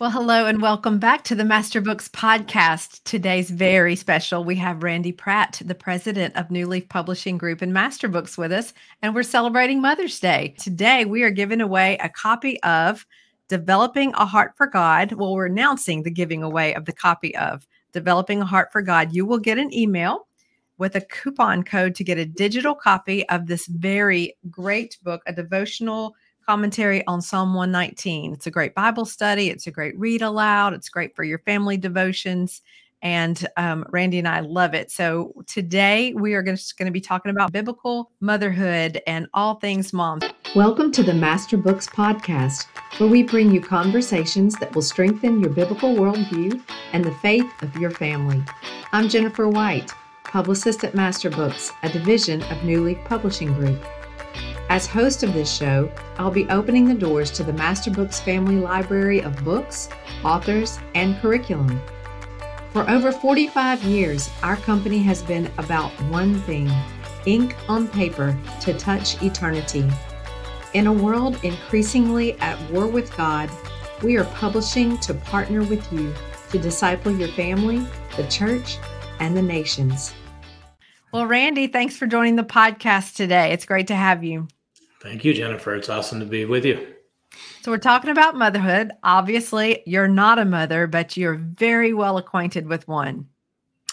Well, hello and welcome back to the Master Books podcast. Today's very special. We have Randy Pratt, the president of New Leaf Publishing Group and Master Books with us, and we're celebrating Mother's Day. Today, we are giving away a copy of Developing a Heart for God. Well, we're announcing the giving away of the copy of Developing a Heart for God. You will get an email with a coupon code to get a digital copy of this very great book, a devotional commentary on Psalm 119. It's a great Bible study. It's a great read aloud. It's great for your family devotions. And um, Randy and I love it. So today we are going to be talking about biblical motherhood and all things mom. Welcome to the Master Books Podcast, where we bring you conversations that will strengthen your biblical worldview and the faith of your family. I'm Jennifer White, publicist at Master Books, a division of New Leaf Publishing Group. As host of this show, I'll be opening the doors to the Master Books family library of books, authors, and curriculum. For over 45 years, our company has been about one thing ink on paper to touch eternity. In a world increasingly at war with God, we are publishing to partner with you to disciple your family, the church, and the nations. Well, Randy, thanks for joining the podcast today. It's great to have you. Thank you, Jennifer. It's awesome to be with you. So, we're talking about motherhood. Obviously, you're not a mother, but you're very well acquainted with one.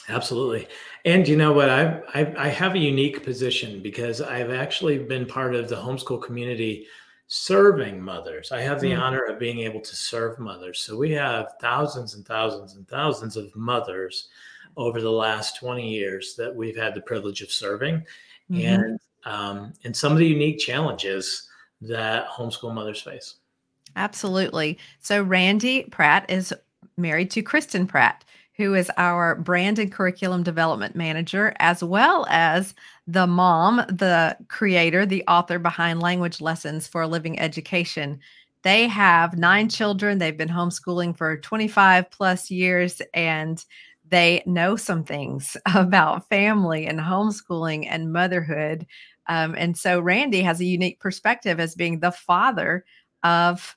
Absolutely. And you know what? I, I, I have a unique position because I've actually been part of the homeschool community serving mothers. I have the mm-hmm. honor of being able to serve mothers. So we have thousands and thousands and thousands of mothers over the last 20 years that we've had the privilege of serving. Mm-hmm. And um, and some of the unique challenges that homeschool mothers face. Absolutely. So, Randy Pratt is married to Kristen Pratt, who is our brand and curriculum development manager, as well as the mom, the creator, the author behind Language Lessons for a Living Education. They have nine children. They've been homeschooling for 25 plus years and they know some things about family and homeschooling and motherhood um, and so Randy has a unique perspective as being the father of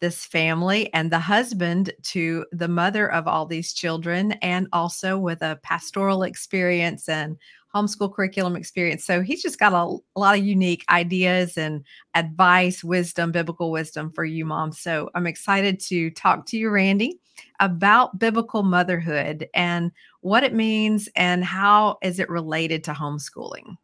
this family and the husband to the mother of all these children, and also with a pastoral experience and homeschool curriculum experience. So he's just got a, a, lot of unique ideas and advice, wisdom, biblical wisdom for you, mom. So I'm excited to talk to you, Randy, about biblical motherhood and what it means and how is it related to homeschooling.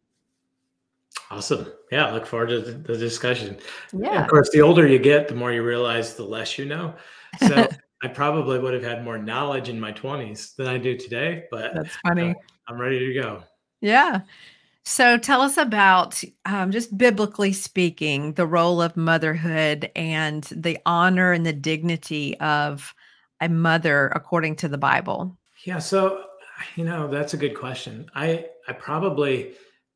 Awesome. Yeah, I look forward to the, discussion. Yeah. Of course, the older you get, the more you realize the less you know. So I probably would have had more knowledge in my 20s than I do today, but that's funny. I'm ready to go. Yeah. So tell us about, um, just biblically speaking, the role of motherhood and the honor and the dignity of a mother according to the Bible. Yeah. So, you know, that's a good question. I, I probably,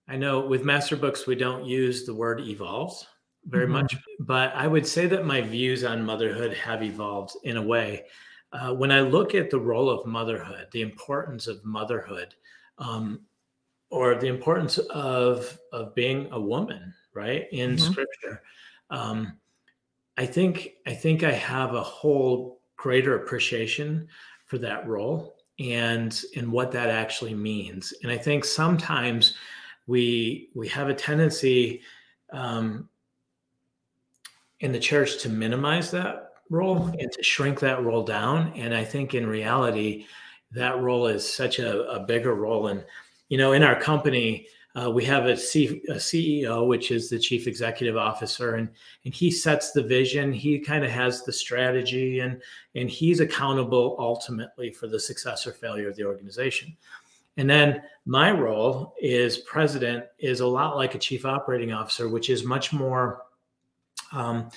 I know with master books, we don't use the word evolves very mm-hmm. much, but I would say that my views on motherhood have evolved in a way. Uh, when I look at the role of motherhood, the importance of motherhood, um, or the importance of of being a woman, right in mm-hmm. Scripture, um, I think I think I have a whole greater appreciation for that role and and what that actually means. And I think sometimes we we have a tendency um, in the church to minimize that role and to shrink that role down. And I think in reality, that role is such a, a bigger role. And you know, in our company, uh, we have a, C, a CEO, which is the chief executive officer, and and he sets the vision. He kind of has the strategy, and and he's accountable ultimately for the success or failure of the organization. And then my role is president is a lot like a chief operating officer, which is much more. Um,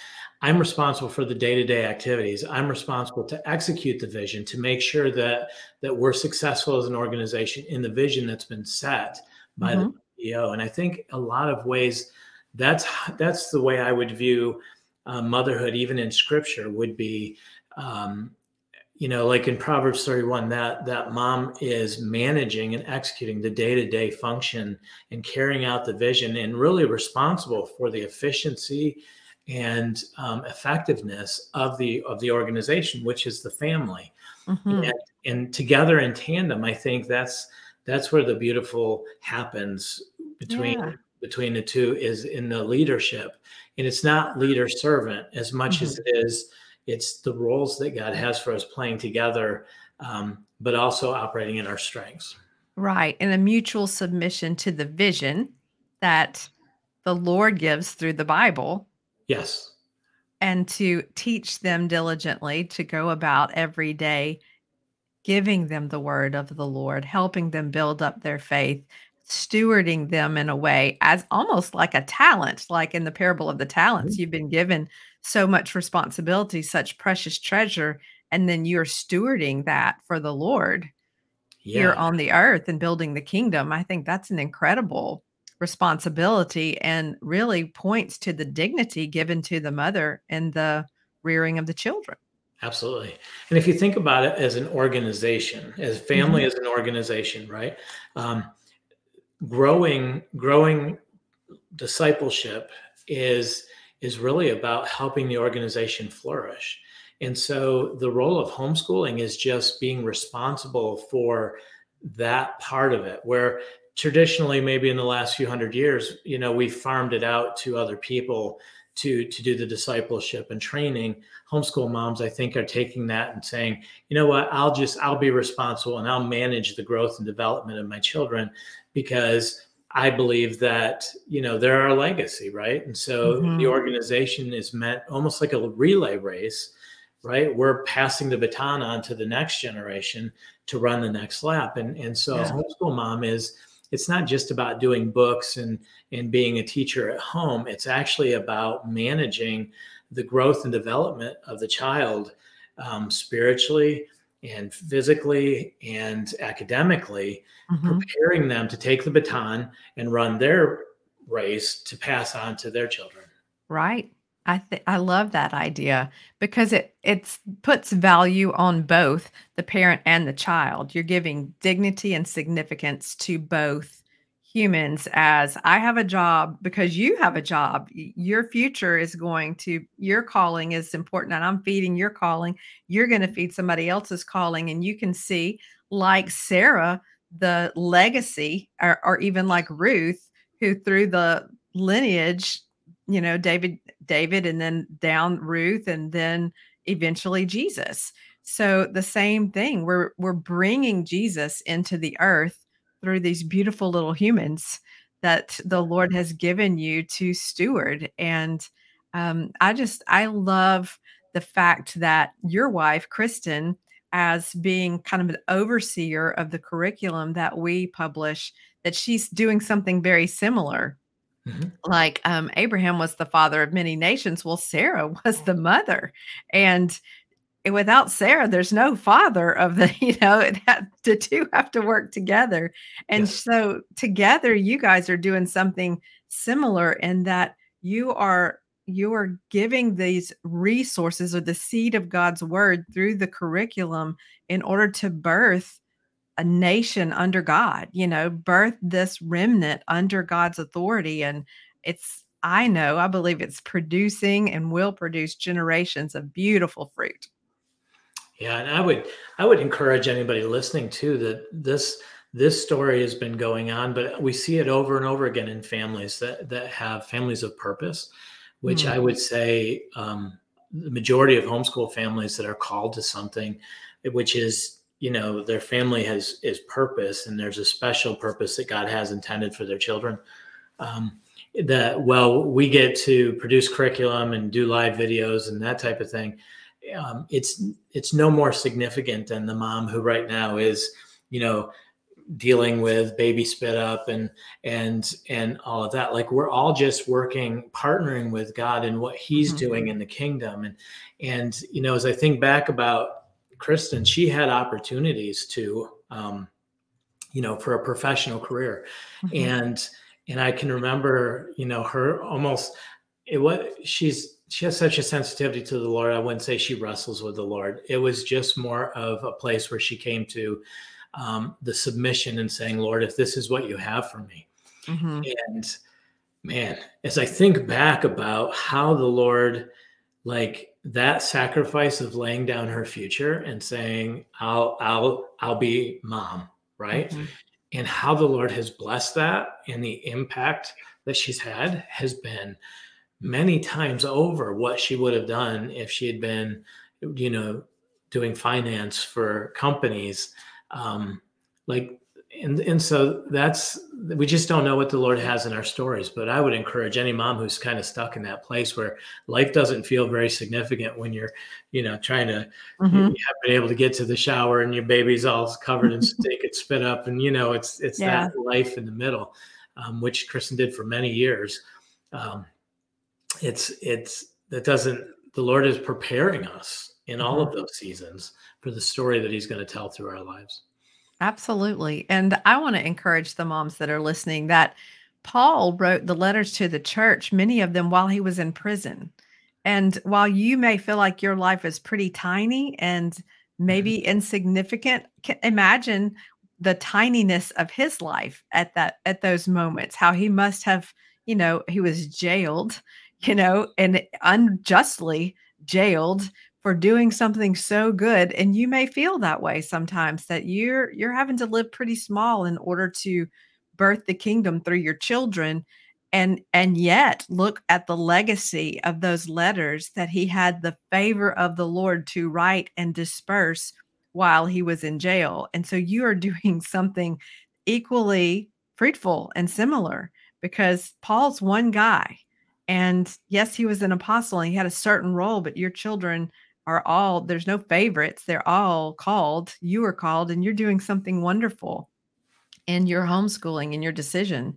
I'm responsible for the day-to-day activities. I'm responsible to execute the vision to make sure that that we're successful as an organization in the vision that's been set by mm-hmm. the CEO. And I think a lot of ways that's that's the way I would view uh, motherhood, even in Scripture, would be um, you know like in proverbs 31 that that mom is managing and executing the day-to-day function and carrying out the vision and really responsible for the efficiency and um, effectiveness of the of the organization, which is the family. Mm-hmm. And, and together in tandem, I think that's that's where the beautiful happens between yeah. between the two is in the leadership and it's not leader servant as much mm-hmm. as it is it's the roles that god has for us playing together um, but also operating in our strengths right and a mutual submission to the vision that the lord gives through the bible yes and to teach them diligently to go about every day giving them the word of the Lord, helping them build up their faith, stewarding them in a way as almost like a talent, like in the parable of the talents. Mm-hmm. You've been given so much responsibility, such precious treasure, and then you're stewarding that for the Lord yeah. here on the earth and building the kingdom. I think that's an incredible responsibility and really points to the dignity given to the mother in the rearing of the children. Absolutely. And if you think about it as an organization, as family mm-hmm. as an organization, right? Um, growing, growing discipleship is is really about helping the organization flourish. And so the role of homeschooling is just being responsible for that part of it, where traditionally, maybe in the last few hundred years, you know, we farmed it out to other people to to do the discipleship and training homeschool moms i think are taking that and saying you know what i'll just i'll be responsible and i'll manage the growth and development of my children because i believe that you know they're our legacy right and so mm-hmm. the organization is meant almost like a relay race right we're passing the baton on to the next generation to run the next lap and and so yeah. homeschool mom is it's not just about doing books and and being a teacher at home it's actually about managing the growth and development of the child um, spiritually and physically and academically mm-hmm. preparing them to take the baton and run their race to pass on to their children right I th- I love that idea because it it's puts value on both the parent and the child. You're giving dignity and significance to both humans as I have a job because you have a job. Your future is going to your calling is important and I'm feeding your calling. You're going to feed somebody else's calling and you can see like Sarah the legacy or, or even like Ruth who through the lineage you know david david and then down ruth and then eventually jesus so the same thing we're we're bringing jesus into the earth through these beautiful little humans that the lord has given you to steward and um, i just i love the fact that your wife kristen as being kind of an overseer of the curriculum that we publish that she's doing something very similar Mm-hmm. Like um, Abraham was the father of many nations. Well, Sarah was the mother. And without Sarah, there's no father of the, you know, that, the two have to work together. And yes. so together, you guys are doing something similar in that you are you are giving these resources or the seed of God's word through the curriculum in order to birth a nation under God, you know, birth this remnant under God's authority. And it's, I know, I believe it's producing and will produce generations of beautiful fruit. Yeah, and I would I would encourage anybody listening too that this this story has been going on, but we see it over and over again in families that that have families of purpose, which mm. I would say um, the majority of homeschool families that are called to something, which is you know their family has is purpose and there's a special purpose that god has intended for their children um, that well we get to produce curriculum and do live videos and that type of thing um, it's it's no more significant than the mom who right now is you know dealing with baby spit up and and and all of that like we're all just working partnering with god in what he's mm-hmm. doing in the kingdom and and you know as i think back about Kristen, she had opportunities to, um, you know, for a professional career, mm-hmm. and and I can remember, you know, her almost it was she's she has such a sensitivity to the Lord. I wouldn't say she wrestles with the Lord. It was just more of a place where she came to um, the submission and saying, Lord, if this is what you have for me, mm-hmm. and man, as I think back about how the Lord, like that sacrifice of laying down her future and saying, I'll, I'll, I'll be mom, right? Mm-hmm. And how the Lord has blessed that and the impact that she's had has been many times over what she would have done if she had been, you know, doing finance for companies. Um, like and and so that's we just don't know what the lord has in our stories but i would encourage any mom who's kind of stuck in that place where life doesn't feel very significant when you're you know trying to mm-hmm. you have been able to get to the shower and your baby's all covered in steak and spit up and you know it's it's yeah. that life in the middle um, which kristen did for many years um, it's it's that doesn't the lord is preparing us in all mm-hmm. of those seasons for the story that he's going to tell through our lives Absolutely. And I want to encourage the moms that are listening that Paul wrote the letters to the church, many of them while he was in prison. And while you may feel like your life is pretty tiny and maybe mm-hmm. insignificant, imagine the tininess of his life at that at those moments how he must have you know he was jailed you know and unjustly jailed for doing something so good and you may feel that way sometimes that you're you're having to live pretty small in order to birth the kingdom through your children and and yet look at the legacy of those letters that he had the favor of the lord to write and disperse while he was in jail and so you are doing something equally fruitful and similar because paul's one guy and yes he was an apostle and he had a certain role but your children are all there's no favorites they're all called you are called and you're doing something wonderful in your homeschooling and your decision.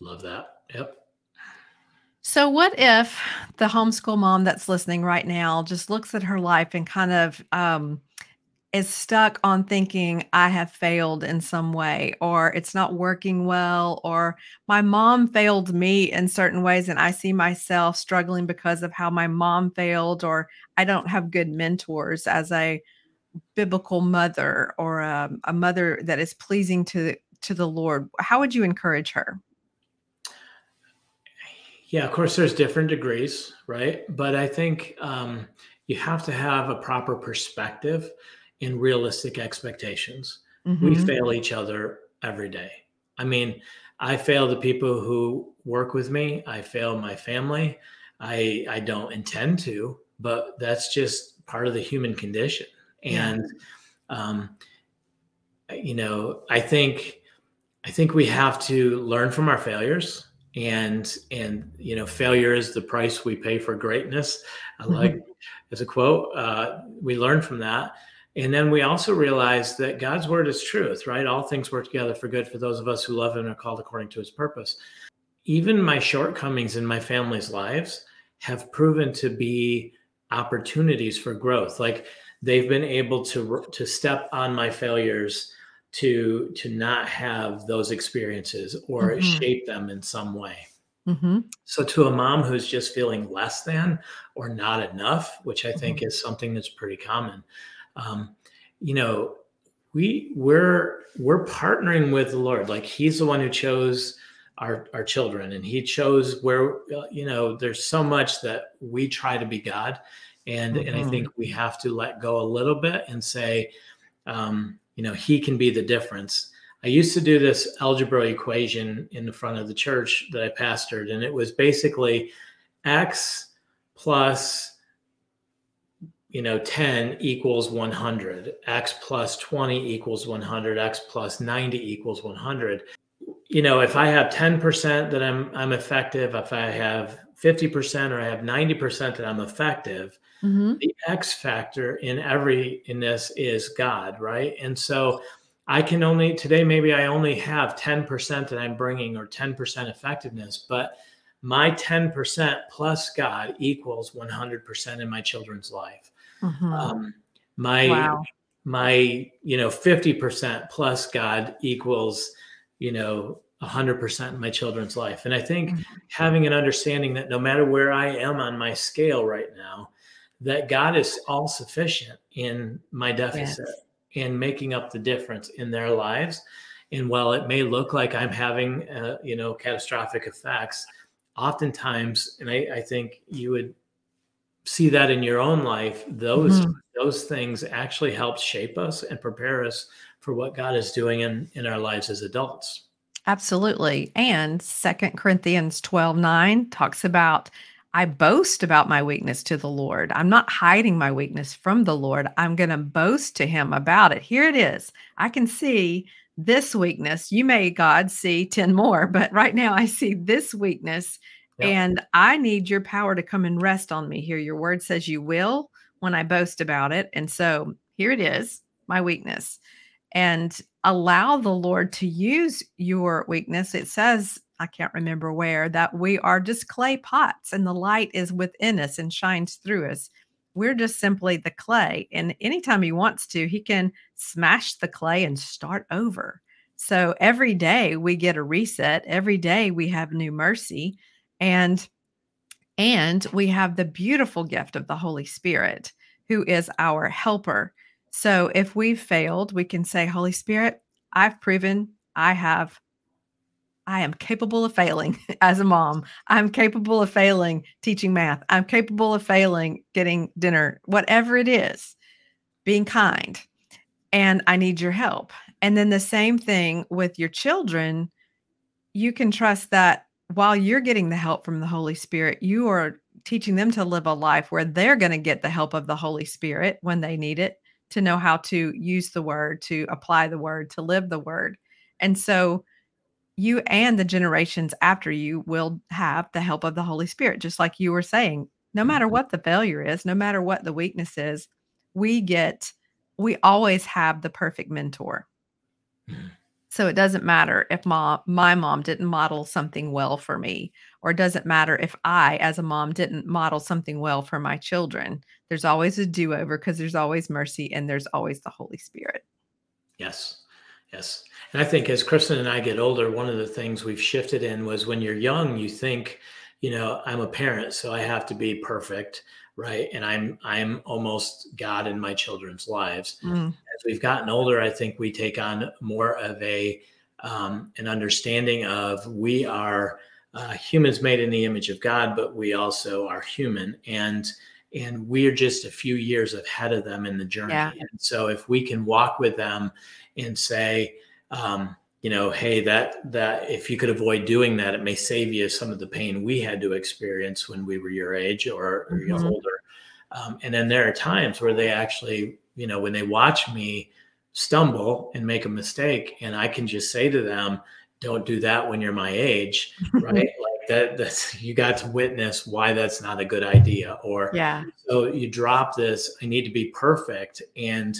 Love that. Yep. So what if the homeschool mom that's listening right now just looks at her life and kind of um, is stuck on thinking I have failed in some way or it's not working well or my mom failed me in certain ways and I see myself struggling because of how my mom failed or I don't have good mentors as a biblical mother or a, a mother that is pleasing to to the Lord. How would you encourage her? Yeah, of course, there's different degrees, right? But I think um, you have to have a proper perspective in realistic expectations. Mm-hmm. We fail each other every day. I mean, I fail the people who work with me. I fail my family. I I don't intend to, but that's just part of the human condition. And um, you know, I think I think we have to learn from our failures and and you know failure is the price we pay for greatness i like mm-hmm. as a quote uh, we learn from that and then we also realize that God's word is truth, right? All things work together for good for those of us who love Him and are called according to his purpose. Even my shortcomings in my family's lives have proven to be opportunities for growth. Like they've been able to to step on my failures to to not have those experiences or mm-hmm. shape them in some way. Mm-hmm. So, to a mom who's just feeling less than or not enough, which I think mm-hmm. is something that's pretty common, um, you know, we we're we're partnering with the Lord. Like He's the one who chose our our children, and He chose where uh, you know there's so much that we try to be God, and mm-hmm. and I think mm-hmm. we have to let go a little bit and say, um, you know, He can be the difference. I used to do this algebra equation in the front of the church that I pastored, and it was basically x plus you know 10 equals 100 x plus 20 equals 100 x plus 90 equals 100 you know if i have 10% that i'm i'm effective if i have 50% or i have 90% that i'm effective mm-hmm. the x factor in every in this is god right? And so i can only today maybe i only have 10% that i'm bringing or 10% effectiveness but my 10% plus god equals 100% in my children's life Mm-hmm. Um, my wow. my you know 50% plus God equals you know 100% in my children's life. And I think mm-hmm. having an understanding that no matter where I am on my scale right now, that God is all sufficient in my deficit yes. and making up the difference in their lives. And while it may look like I'm having, uh, you know, catastrophic effects, oftentimes, and I, I think you would see that in your own life, those mm-hmm. those things actually help shape us and prepare us for what God is doing in, in our lives as adults. Absolutely. And Second Corinthians 12 9 talks about I boast about my weakness to the Lord. I'm not hiding my weakness from the Lord. I'm going to boast to him about it. Here it is. I can see this weakness. You may, God, see 10 more, but right now I see this weakness. And I need your power to come and rest on me here. Your word says you will when I boast about it. And so here it is, my weakness. And allow the Lord to use your weakness. It says I can't remember where, that we are just clay pots and the light is within us and shines through us. We're just simply the clay. And anytime he wants to, he can smash the clay and start over. So every day we get a reset. Every day we have new mercy. And and we have the beautiful gift of the Holy Spirit, who is our helper. So if we've failed, we can say, Holy Spirit, I've proven I have I am capable of failing as a mom. I'm capable of failing teaching math. I'm capable of failing getting dinner, whatever it is, being kind. And I need your help. And then the same thing with your children. You can trust that while you're getting the help from the Holy Spirit, you are teaching them to live a life where they're going to get the help of the Holy Spirit when they need it to know how to use the word, to apply the word, to live the word. And so, you and the generations after you will have the help of the Holy Spirit, just like you were saying. No matter mm-hmm. what the failure is, no matter what the weakness is, we get, we always have the perfect mentor. Mm. So it doesn't matter if mom, my mom didn't model something well for me, or it doesn't matter if I, as a mom, didn't model something well for my children. There's always a do over because there's always mercy and there's always the Holy Spirit. Yes. Yes. And I think as Kristen and I get older, one of the things we've shifted in was when you're young, you think, you know, I'm a parent, so I have to be perfect, right? And I'm I'm almost God in my children's lives. Mm. As we've gotten older, I think we take on more of a um, an understanding of we are uh, humans made in the image of God, but we also are human, and and we're just a few years ahead of them in the journey. Yeah. And so if we can walk with them and say, um, you know, hey, that that if you could avoid doing that, it may save you some of the pain we had to experience when we were your age or, or mm-hmm. older. Um, and then there are times where they actually, you know, when they watch me stumble and make a mistake, and I can just say to them, "Don't do that when you're my age," right? like that. That's you got to witness why that's not a good idea. Or yeah, so you drop this. I need to be perfect, and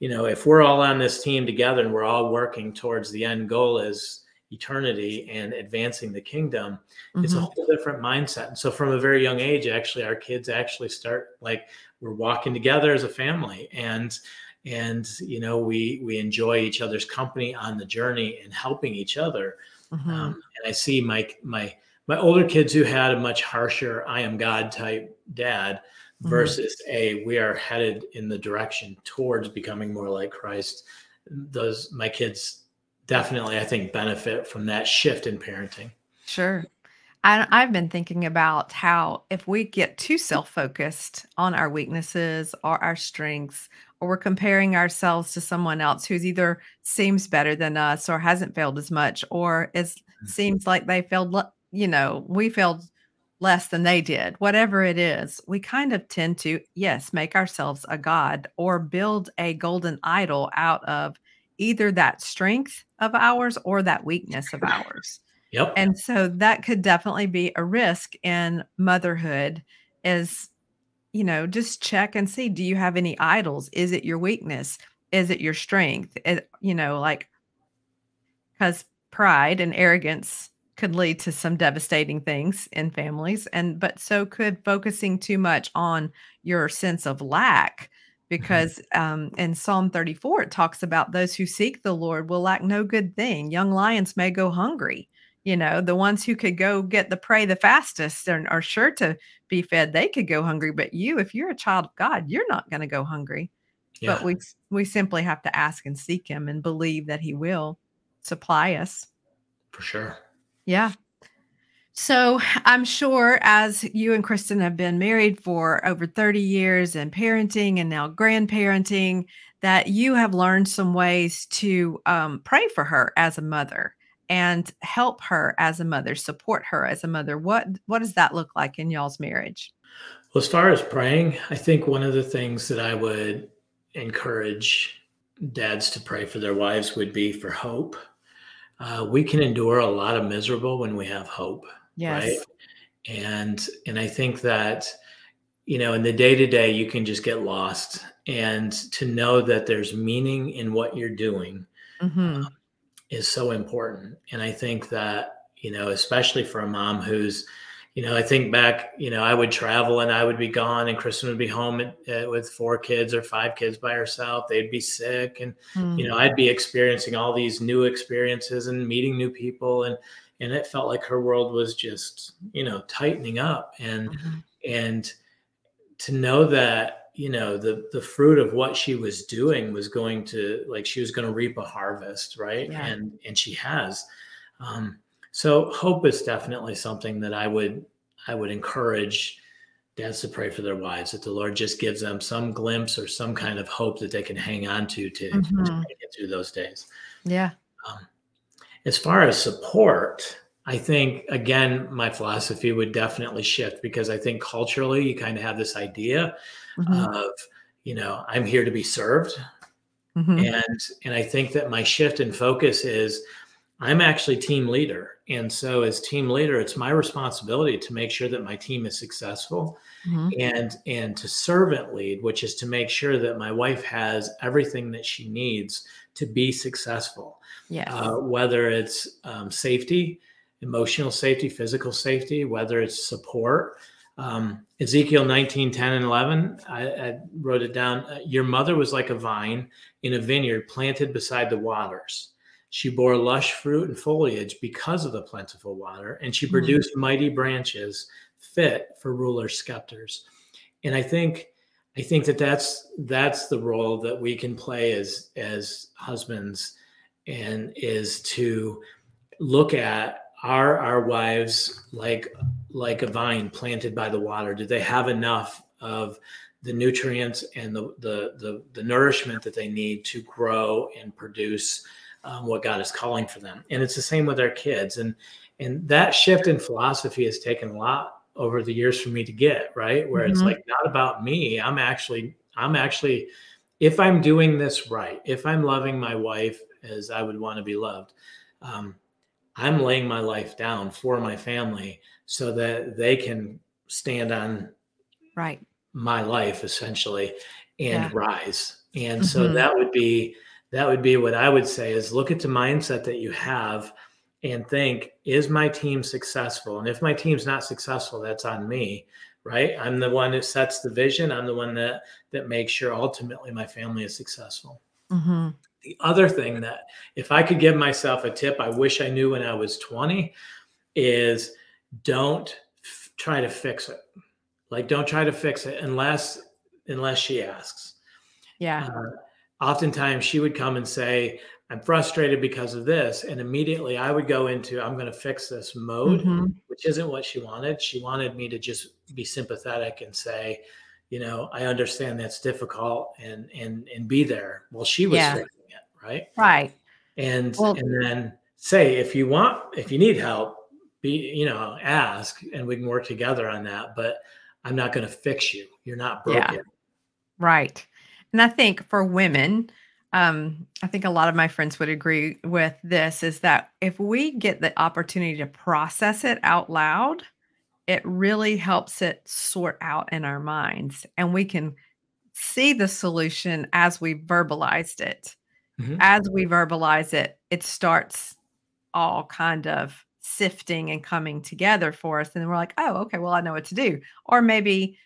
you know, if we're all on this team together and we're all working towards the end goal is eternity and advancing the kingdom, mm-hmm. it's a mm-hmm. whole different mindset. And so from a very young age, actually, our kids actually start like we're walking together as a family and and you know we we enjoy each other's company on the journey and helping each other mm-hmm. um, and i see my my my older kids who had a much harsher i am god type dad. Versus mm-hmm. a we are headed in the direction towards becoming more like Christ. Those my kids definitely I think benefit from that shift in parenting. Sure. I, I've been thinking about how if we get too self focused on our weaknesses or our strengths, or we're comparing ourselves to someone else who's either seems better than us or hasn't failed as much, or it mm-hmm. seems like they failed, you know, we failed less than they did, whatever it is, we kind of tend to, yes, make ourselves a God or build a golden idol out of either that strength of ours or that weakness of ours. Yep. And so that could definitely be a risk in motherhood is you know, just check and see do you have any idols? Is it your weakness? Is it your strength? It, you know, like cuz pride and arrogance could lead to some devastating things in families and but so could focusing too much on your sense of lack mm-hmm. because um, in psalm 34 it talks about those who seek the lord will lack no good thing young lions may go hungry you know the ones who could go get the prey the fastest and are sure to be fed they could go hungry but you if you're a child of god you're not going to go hungry yeah. but we we simply have to ask and seek him and believe that he will supply us for sure yeah. So I'm sure as you and Kristen have been married for over 30 years and parenting and now grandparenting, that you have learned some ways to um, pray for her as a mother and help her as a mother, support her as a mother. What what does that look like in y'all's marriage? Well, as far as praying, I think one of the things that I would encourage dads to pray for their wives would be for hope. Uh, we can endure a lot of miserable when we have hope Yes. right and and i think that you know in the day to day you can just get lost and to know that there's meaning in what you're doing hmm is so important. And i think that you know especially for a mom who's you know i think back you know i would travel and i would be gone and kristen would be home at, uh, with four kids or five kids by herself they'd be sick and you know i'd be experiencing all these new experiences and meeting new people and and it felt like her world was just you know tightening up and Mhm. and to know that you know the the fruit of what she was doing was going to like she was going to reap a harvest right Yeah. and and she has um so hope is definitely something that i would i would encourage dads to pray for their wives that the lord just gives them some glimpse or some kind of hope that they can hang on to to, to Mhm. get through those days Yeah. um, as far as support, I think again, my philosophy would definitely shift because I think culturally you kind of have this idea Mhm. of, you know, I'm here to be served. Mhm. And and I think that my shift in focus is I'm actually team leader. And so as team leader, it's my responsibility to make sure that my team is successful Mhm. and and to servant lead, which is to make sure that my wife has everything that she needs to be successful Yes. uh, whether it's um, safety, emotional safety, physical safety, whether it's support. Um, Ezekiel 19, 10, and 11, I, I wrote it down. Uh, Your mother was like a vine in a vineyard planted beside the waters. She bore lush fruit and foliage because of the plentiful water, and she Mhm. produced mighty branches fit for rulers' scepters. And I think I think that that's that's the role that we can play as as husbands and is to look at are our wives like like a vine planted by the water do they have enough of the nutrients and the the the, the nourishment that they need to grow and produce um, what god is calling for them and it's the same with our kids and and that shift in philosophy has taken a lot over the years for me to get right where it's Mhm. like not about me i'm actually i'm actually if i'm doing this right if i'm loving my wife as i would want to be loved um, i'm laying my life down for my family so that they can stand on Right. my life essentially and Yeah. rise and so Mhm. that would be that would be what i would say is look at the mindset that you have and think is my team successful? And if my team's not successful that's on me right? I'm the one that sets the vision. I'm the one that that makes sure ultimately my family is successful. Mhm. the other thing that if i could give myself a tip i wish i knew when i was 20 is don't f- try to fix it. Like don't try to fix it unless unless she asks. Yeah. uh, oftentimes she would come and say i'm frustrated because of this and immediately i would go into i'm going to fix this mode Mhm. which isn't what she wanted she wanted me to just be sympathetic and say you know i understand that's difficult and and and be there well she was Yeah. fixing it right Right. and Well- and then say if you want if you need help be you know ask and we can work together on that but i'm not going to fix you you're not Yeah. broken Right. And I think for women, um, I think a lot of my friends would agree with this is that if we get the opportunity to process it out loud, it really helps it sort out in our minds and we can see the solution as we verbalized it. Mhm. As we verbalize it, it starts all kind of sifting and coming together for us. And we're like, oh, okay, well, I know what to do. Or maybe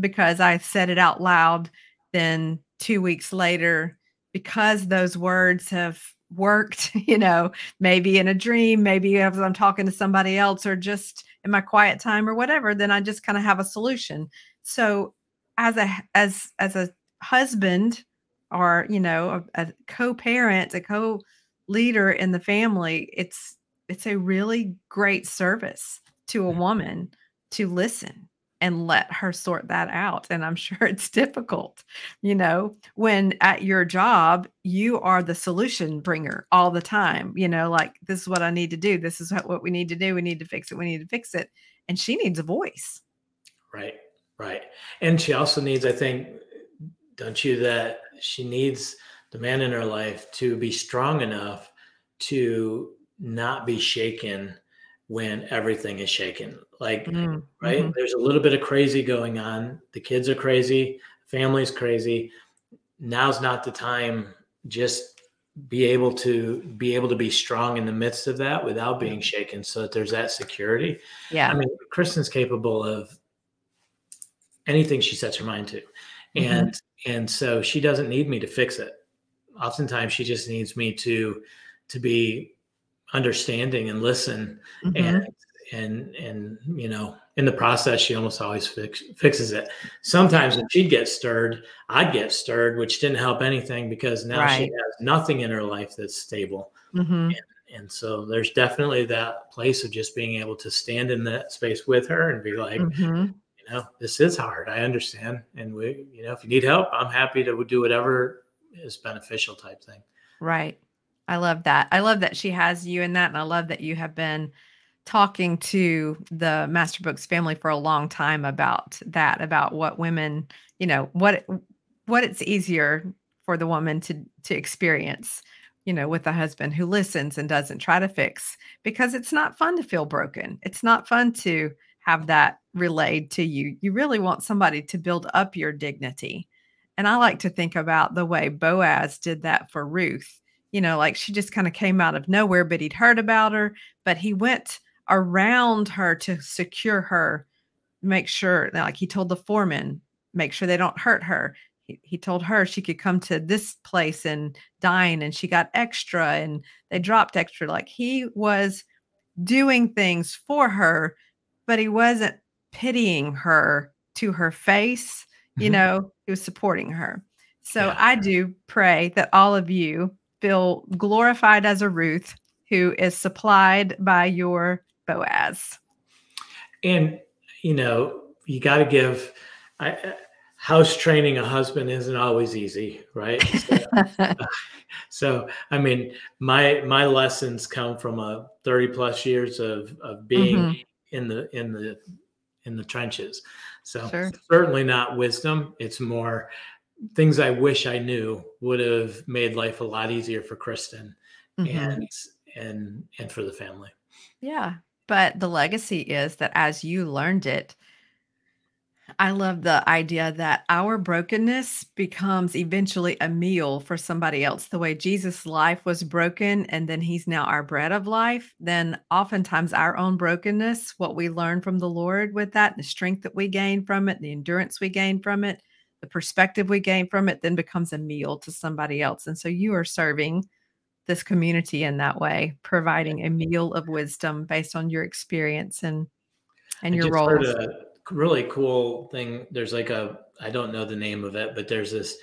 because I said it out loud, then two weeks later, because those words have worked, you know, maybe in a dream, maybe as I'm talking to somebody else or just in my quiet time or whatever, then I just kind of have a solution. So as a as as a husband or you know a, a co-parent, a co-leader in the family, it's it's a really great service to a woman to listen and let her sort that out. And I'm sure it's difficult, you know, when at your job, you are the solution bringer all the time, you know, like this is what I need to do. This is what we need to do. We need to fix it. We need to fix it. And she needs a voice. Right. Right. And she also needs, I think, don't you, that she needs the man in her life to be strong enough to not be shaken when everything is shaken. Like, mm-hmm. right? Mm-hmm. There's a little bit of crazy going on. The kids are crazy, family's crazy. Now's not the time. Just be able to be able to be strong in the midst of that without being shaken so that there's that security. Yeah. I mean, Kristen's capable of anything she sets her mind to. Mm-hmm. And mm-hmm. and so she doesn't need me to fix it. Oftentimes she just needs me to to be understanding and listen mm-hmm. and and and you know in the process she almost always fix, fixes it sometimes when she'd get stirred i'd get stirred which didn't help anything because now right. she has nothing in her life that's stable mm-hmm. and, and, so there's definitely that place of just being able to stand in that space with her and be like mm-hmm. you know this is hard i understand and we you know if you need help i'm happy to do whatever is beneficial type thing right I love that. I love that she has you in that. And I love that you have been talking to the Master Books family for a long time about that, about what women, you know, what what it's easier for the woman to to experience, you know, with a husband who listens and doesn't try to fix because it's not fun to feel broken. It's not fun to have that relayed to you. You really want somebody to build up your dignity. And I like to think about the way Boaz did that for Ruth you know, like she just kind of came out of nowhere, but he'd heard about her, but he went around her to secure her, make sure, like he told the foreman, make sure they don't hurt her. He, he told her she could come to this place and dine, and she got extra, and they dropped extra. Like he was doing things for her, but he wasn't pitying her to her face. You mm-hmm. know, he was supporting her. So yeah. I do pray that all of you feel glorified as a Ruth who is supplied by your Boaz. And, you know, you got to give I, house training a husband isn't always easy, right? So, so, I mean, my my lessons come from a 30 plus years of of being mm-hmm. in the in the in the trenches. So sure. certainly not wisdom. It's more things I wish I knew would have made life a lot easier for Kristen mm-hmm. and and and for the family. Yeah. But the legacy is that as you learned it, I love the idea that our brokenness becomes eventually a meal for somebody else. The way Jesus' life was broken and then he's now our bread of life, then oftentimes our own brokenness, what we learn from the Lord with that, the strength that we gain from it, the endurance we gain from it, the perspective we gain from it then becomes a meal to somebody else. And so you are serving this community in that way, providing a meal of wisdom based on your experience and and I your role. A really cool thing. There's like a I don't know the name of it, but there's this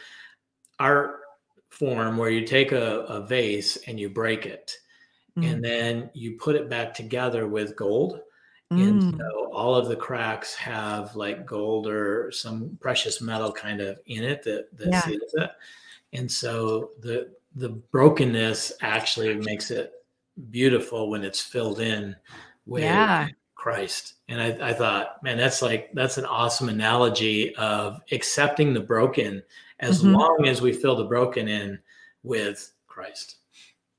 art form where you take a, a vase and you break it, mm-hmm. and then you put it back together with gold and mm. so all of the cracks have like gold or some precious metal kind of in it that, that yeah. seals it. And so the the brokenness actually makes it beautiful when it's filled in with yeah. Christ. And I, I thought, man, that's like that's an awesome analogy of accepting the broken as mm-hmm. long as we fill the broken in with Christ.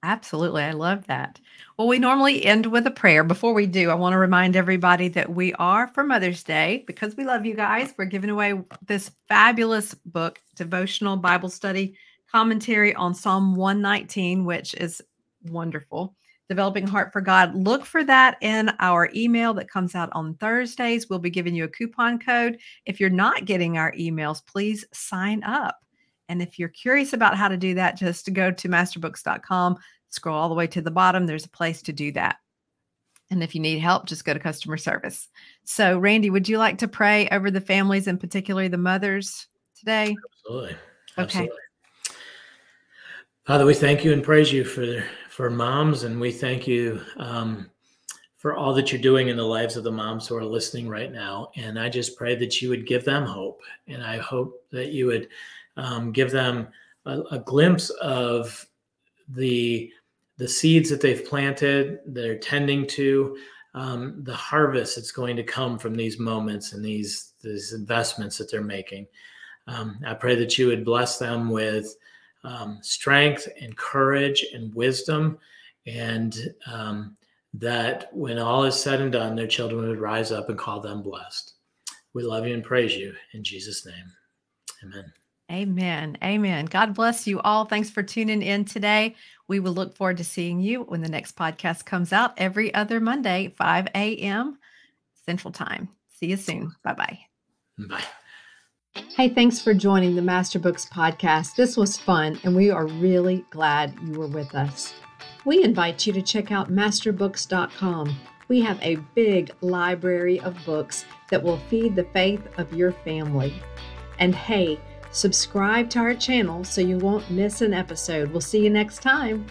Absolutely. I love that. Well, we normally end with a prayer. Before we do, I want to remind everybody that we are for Mother's Day because we love you guys. We're giving away this fabulous book, devotional Bible study commentary on Psalm 119, which is wonderful. Developing Heart for God. Look for that in our email that comes out on Thursdays. We'll be giving you a coupon code. If you're not getting our emails, please sign up. And if you're curious about how to do that, just go to masterbooks.com, scroll all the way to the bottom. There's a place to do that. And if you need help, just go to customer service. So, Randy, would you like to pray over the families and particularly the mothers today? Absolutely. Absolutely. Okay. Father, we thank you and praise you for for moms, and we thank you um, for all that you're doing in the lives of the moms who are listening right now. And I just pray that you would give them hope. And I hope that you would um, give them a, a, glimpse of the the seeds that they've planted, they're tending to, um, the harvest that's going to come from these moments and these these investments that they're making. Um, I pray that you would bless them with um, strength and courage and wisdom, and um, that when all is said and done, their children would rise up and call them blessed. We love you and praise you in Jesus' name. Amen. Amen. Amen. God bless you all. Thanks for tuning in today. We will look forward to seeing you when the next podcast comes out every other Monday, 5 a.m. Central Time. See you soon. Bye-bye. Bye. Hey, thanks for joining the Master Books podcast. This was fun, and we are really glad you were with us. We invite you to check out masterbooks.com. We have a big library of books that will feed the faith of your family. And hey, subscribe to our channel so you won't miss an episode. We'll see you next time.